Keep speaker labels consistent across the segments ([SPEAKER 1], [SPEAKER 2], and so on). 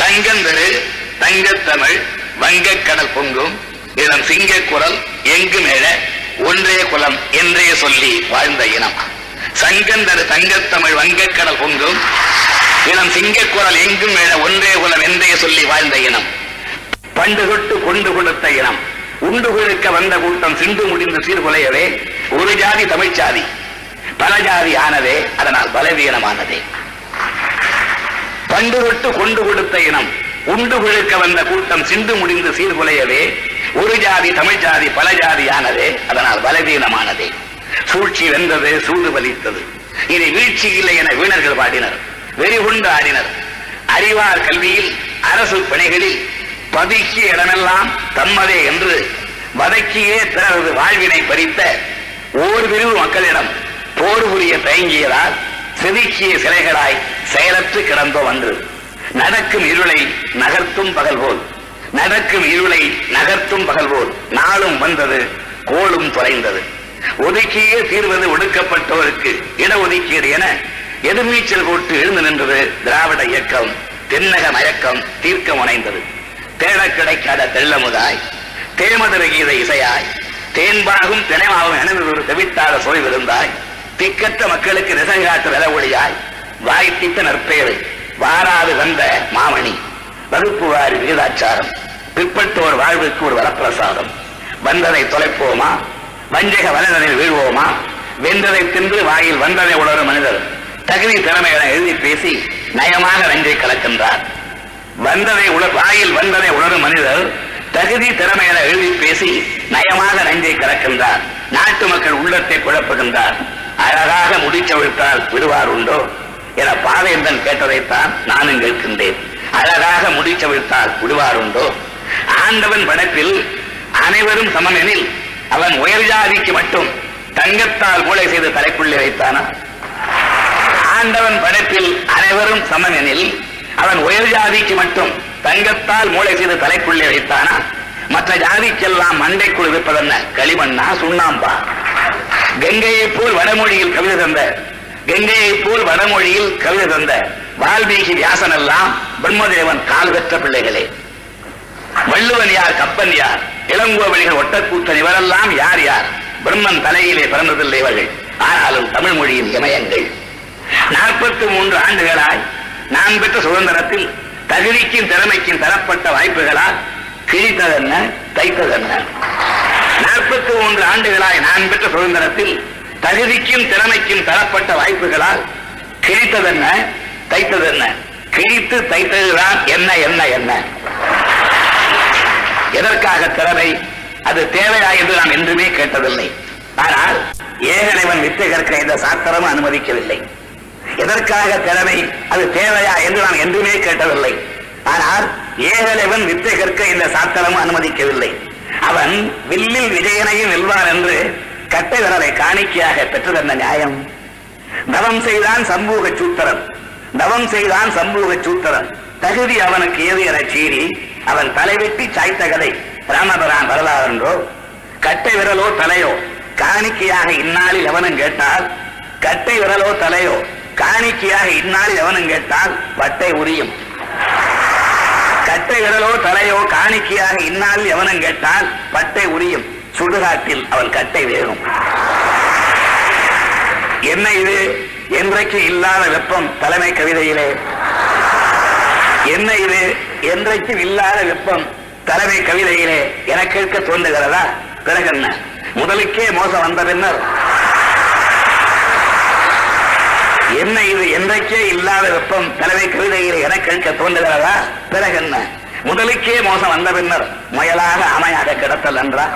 [SPEAKER 1] சங்கந்தரு தங்கத்தமிழ் வங்கக் கடல் பொங்கும். இளம் சிங்க குரல் எங்கும் எழ ஒன்றே குலம் என்றே சொல்லி வாழ்ந்த இனம். சங்கந்தரு தங்கத்தமிழ் வங்கக்கடல் பொங்கும். இளம் சிங்கக்குரல் எங்கும் எழ ஒன்றே குலம் என்றே சொல்லி வாழ்ந்த இனம். பண்டு தொட்டு கொண்டு கொடுத்த இனம். உண்டு கொழுக்க வந்த கூட்டம் சிண்டு முடிந்து சீர்குலையவே. ஒரு ஜாதி தமிழ்ச்சாதி. பல ஜாதி ஆனதே அதனால் பலவீனமானதே. பண்டு கொண்டு கொடுத்த இனம். உண்டு கொழுக்க வந்த கூட்டம் சிந்து முடிந்து சீர்குலையவே. ஒரு ஜாதி தமிழ் ஜாதி பல ஜாதியானதே. அதனால் பலவீனமானதே. சூழ்ச்சி வென்றது சூது வலித்தது. இனி வீழ்ச்சி இல்லை என வீணர்கள் பாடினர். வெறிகுண்டு ஆடினர். அறிவார் கல்வியில் அரசு பணிகளில் பதுக்கிய இடமெல்லாம் தம்மதே என்று வதக்கியே பிறரது வாழ்வினை பறித்த ஓர் பிரிவு மக்களிடம் போர் புரிய தயங்கியதால் செதுக்கிய சிலைகளாய் செயலற்று கிடந்தோம் அன்று. நடக்கும் இருளை நகர்த்தும் பகல் போல். நடக்கும் இருளை நகர்த்தும் பகல் போல். நாளும் வந்தது கோளும் தொலைந்தது. ஒதுக்கியே தீர்வது ஒடுக்கப்பட்டோருக்கு இடஒதுக்கீடு என எதிர்நீச்சல் போட்டு எழுந்து நின்றது திராவிட இயக்கம். தென்னக மயக்கம் தீர்க்க முனைந்தது. தேட கிடைக்காத தெள்ளமுதாய். தேமதுர கீத இசையாய். தேன்பாகும் தினைமாவும் எனது தெவிட்டாத சுவை விருந்தாய். திக்கற்ற மக்களுக்கு நிசங்காட்டு வில ஒளியாய் நற்பெயரை நற்பேறு வாராது வந்த மாமணி வகுப்பு வாரி விகிதாச்சாரம் பிற்பட்டோர் வாழ்வுக்கு ஒரு வரப்பிரசாதம். வந்ததை தொலைப்போமா? வஞ்சக வலதனில் வீழ்வோமா? வென்றதை தின்று வாயில் வந்ததை உணரும் மனிதர் தகுதி திறமைகளை எழுதி பேசி நயமாக நஞ்சை கலக்கின்றார். வந்ததை உணர் வாயில் வந்ததை உணரும் மனிதர் தகுதி திறமைகளை எழுதி பேசி நயமாக நஞ்சை கலக்கின்றார். நாட்டு மக்கள் உள்ளத்தை குழப்புகின்றார். அழகாக முடிச்சவிழ்த்தால் விடுவார் உண்டோ என பாவேந்தன் கேட்டதைத்தான் நானும் கேட்கின்றேன். அழகாக முடிச்சவிழ்த்தால் விடுவார் உண்டோ ஆண்டவன் படத்தில் அனைவரும் சமமெனில் அவன் உயர் ஜாதிக்கு மட்டும் தங்கத்தால் மூளை செய்து தலைக்குள்ளே வைத்தானா? ஆண்டவன் படைப்பில் அனைவரும் சமமெனில் அவன் உயர் ஜாதிக்கு மட்டும் தங்கத்தால் மூளை செய்து தலைக்குள்ளே வைத்தானா? மற்ற ஜாதிக்கெல்லாம் மண்டைக்குள் இருப்பதென்ன? களிமண்ணா சுண்ணாம்பா? கங்கையை போல் வடமொழியில் கவிதை தந்த கங்கையை போல் வடமொழியில் கவிதை தந்த வால்மீகி வியாசன் எல்லாம் பிரம்மதேவன் கால் பெற்ற பிள்ளைகளே. வள்ளுவன் யார் கப்பன் யார் இளங்கோவழிகள் ஒட்டக்கூத்தன் இவரெல்லாம் யார் யார்? பிரம்மன் தலையிலே பிறந்ததில்லை இவர்கள். ஆனாலும் தமிழ் மொழியின் இமயங்கள். நாற்பத்தி மூன்று ஆண்டுகளாய் நான் பெற்ற சுதந்திரத்தில் தகுதிக்கும் திறமைக்கும் தரப்பட்ட வாய்ப்புகளால் கிழித்ததென்ன தைத்ததென்ன? மூன்று ஆண்டுகளாய் நான் பெற்ற சுதந்திரத்தில் தகுதிக்கும் திறமைக்கும் தரப்பட்ட வாய்ப்புகளால் கிழித்ததென்ன? தைத்ததென்ன? கிழித்து தைத்ததுதான் என்ன என்ன என்ன? எதற்காக திறமை? அது தேவையா என்று நான் என்றுமே கேட்டதில்லை. ஆனால் ஏகனைவன் வித்தை கற்க இந்த சாஸ்திரம் அனுமதிக்கவில்லை. எதற்காக திறமை? அது தேவையா என்று நான் என்றுமே கேட்டதில்லை. ஆனால் ஏகலைவன் வித்தை கற்க இந்த சாஸ்திரம் அனுமதிக்கவில்லை. அவன் வில்லில் விஜயனையும் வெல்வான் என்று கட்டை விரலை காணிக்கையாக பெற்றதென்ன நியாயம். தவம் செய்தான் சம்பூக சூத்திரன் தவம் செய்தான் சம்பூக சூத்திரன் தகுதி அவனுக்கு ஏது என சீறி அவன் தலைவெட்டி சாய்த்த கதை ராமபிரான் வரலாறு என்றோ கட்டை விரலோ தலையோ? காணிக்கையாக இந்நாளில் எவனும் கேட்டால்? கட்டை விரலோ தலையோ? காணிக்கையாக இந்நாளில் எவனும் கேட்டால்? பட்டை உரியும். கட்டை விரலோ தலையோ காணிக்கையாக இன்னால் எவனும் கேட்டால் பட்டை உரியும். சுடுகாட்டில் அவன் கட்டை வேகும் என்ன இது? என்றைக்கு இல்லாத வெப்பம் தலைமை கவிதையிலே? என்ன இது? என்றைக்கு இல்லாத வெப்பம் தலைமை கவிதையிலே? என கேட்க தோன்றுகிறதா? பிறகு என்ன முதலுக்கே மோசம் வந்த பின்னர் என்ன இது? என்றைக்கே இல்லாத வெப்பம். தலைமை கவிதையில் என கேட்க தோன்றுகிறதா? பிறகு என்ன? முதலுக்கே மோசம் வந்த பின்னர் முயலாக அமையாக கிடத்தல் என்றா?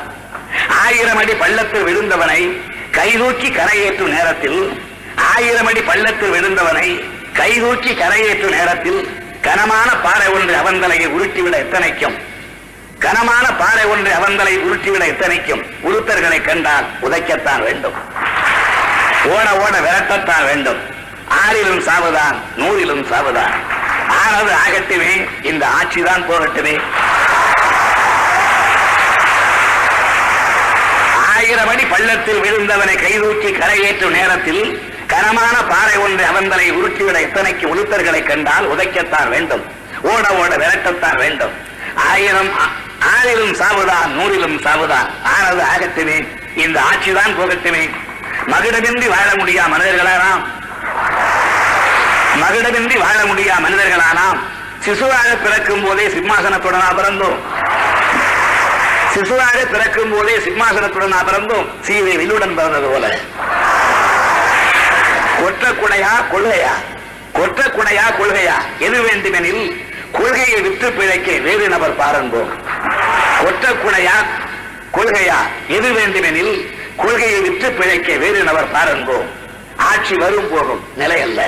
[SPEAKER 1] ஆயிரம் அடி பள்ளத்தில் விழுந்தவனை கைதூக்கி கரையேற்றும் நேரத்தில் ஆயிரம் அடி பள்ளத்தில் விழுந்தவனை கைதூக்கி கரையேற்றும் நேரத்தில் கனமான பாறை ஒன்று அவந்தலையை உருட்டிவிட எத்தனைக்கும்? கனமான பாறை ஒன்று அவந்தலை உருட்டிவிட எத்தனைக்கும்? உருத்தர்களை கண்டால் உதைக்கத்தான் வேண்டும். ஓட ஓட விரட்டத்தான் வேண்டும். ஆறிலும் சாவுதான் நூறிலும் சாவுதான் ஆனது ஆகட்டுமே இந்த ஆட்சிதான் போகட்டுமே. ஆயிரம் அடி பள்ளத்தில் விழுந்தவனை கைதூக்கி கரையேற்றும் நேரத்தில் கனமான பாறை ஒன்று அவந்தனை உருட்டிவிட எத்தனைக்கு உளுத்தர்களை கண்டால் உதைக்கத்தான் வேண்டும். ஓட ஓட விரட்டத்தான் வேண்டும். ஆயிரம் ஆறிலும் சாவுதான் நூறிலும் சாவுதான் ஆனது ஆகட்டுமே இந்த ஆட்சிதான் போகட்டுமே. மகுடமின்றி வாழ முடியா மனிதர்களாம் மகுடமின்றி வாழ முடியா மனிதர்களானாம் சிசுவாக பிறக்கும் போதே சிம்மாசனத்துடனா பிறந்தோம் சிசுவாக பிறக்கும் போதே சிம்மாசனத்துடனா பிறந்தோம் சீதை வில்லுடன் பிறந்தது போல. கொற்ற குடையா கொள்கையா? கொற்ற குடையா கொள்கையா? எது வேண்டுமெனில் கொள்கையை விட்டு பிழைக்க வேறு நபர் பாரும்போம் கொற்ற குடையா கொள்கையா? எது வேண்டுமெனில் கொள்கையை விட்டு பிழைக்க வேறு நபர் பாருங்கோ. ஆட்சி வரும் போகும் நிலையல்ல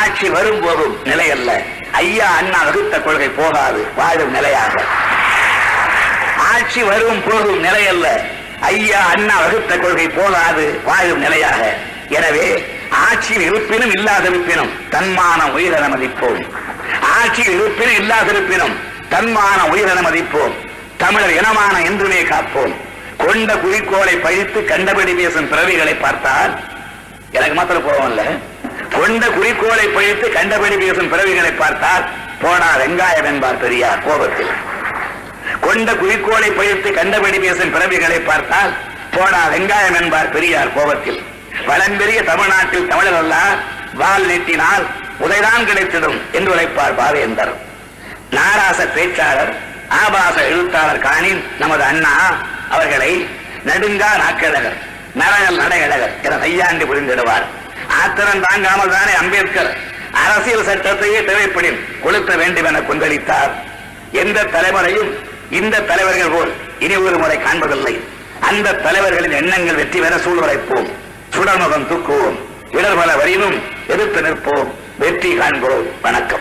[SPEAKER 1] ஆட்சி வரும் நிலை நிலையல்ல. ஐயா அண்ணா வகுத்த கொள்கை போகாது. வாழும் நிலையாக. ஆட்சி வரும் பொது நிலை அல்ல ஐயா அண்ணா வகுத்த கொள்கை போகாது. வாழும் நிலையாக. எனவே ஆட்சியில் இருப்பினும் இல்லாதிருப்பினும் தன்மான உயிரென மதிப்போம் ஆட்சியில் இருப்பினும் இல்லாதிருப்பினும் தன்மான உயிரென மதிப்போம் தமிழர் இனமான என்றுமே காப்போம். கொண்ட குறிக்கோளை பழித்து கண்டபடி பேசும் பிறவிகளை பார்த்தால் எனக்கு மாத்திரம் கோபம் கொண்ட குறிக்கோளை பழித்து கண்டபடி பேசும் பிறவிகளை பார்த்தால் போனா வெங்காயம் என்பார் பெரியார் கோபத்தில். கொண்ட குறிக்கோளை பழித்து கண்டபடி பேசும் பிறவிகளை பார்த்தால் போனா வெங்காயம் என்பார் பெரியார் கோபத்தில். பழம்பெரிய தமிழ்நாட்டில் தமிழர் அல்ல வால் நீட்டினால் உதைதான் கிடைத்திடும் என்று உழைப்பார் பாவேந்தர். நாராச பேச்சாளர் ஆபாச எழுத்தாளர் காணின் நமது அண்ணா அவர்களை நடுங்கா நாக்கழகர் நரகல் நடையழகர் என கையாண்டு புரிந்திடுவார். ஆத்திரம் தாங்காமல் தானே அம்பேத்கர் அரசியல் சட்டத்தையே தேவைப்படின் கொளுத்த வேண்டும் என கொந்தளித்தார். எந்த தலைவரையும் இந்த தலைவர்கள் போல் இனி ஒரு முறை காண்பதில்லை. அந்த தலைவர்களின் எண்ணங்கள் வெற்றி பெற சூழ்நிலைப்போம் சுடர்முகம் தூக்குவோம். இடர்பல வரினும் எதிர்த்து நிற்போம். வெற்றி காண்போம். வணக்கம்.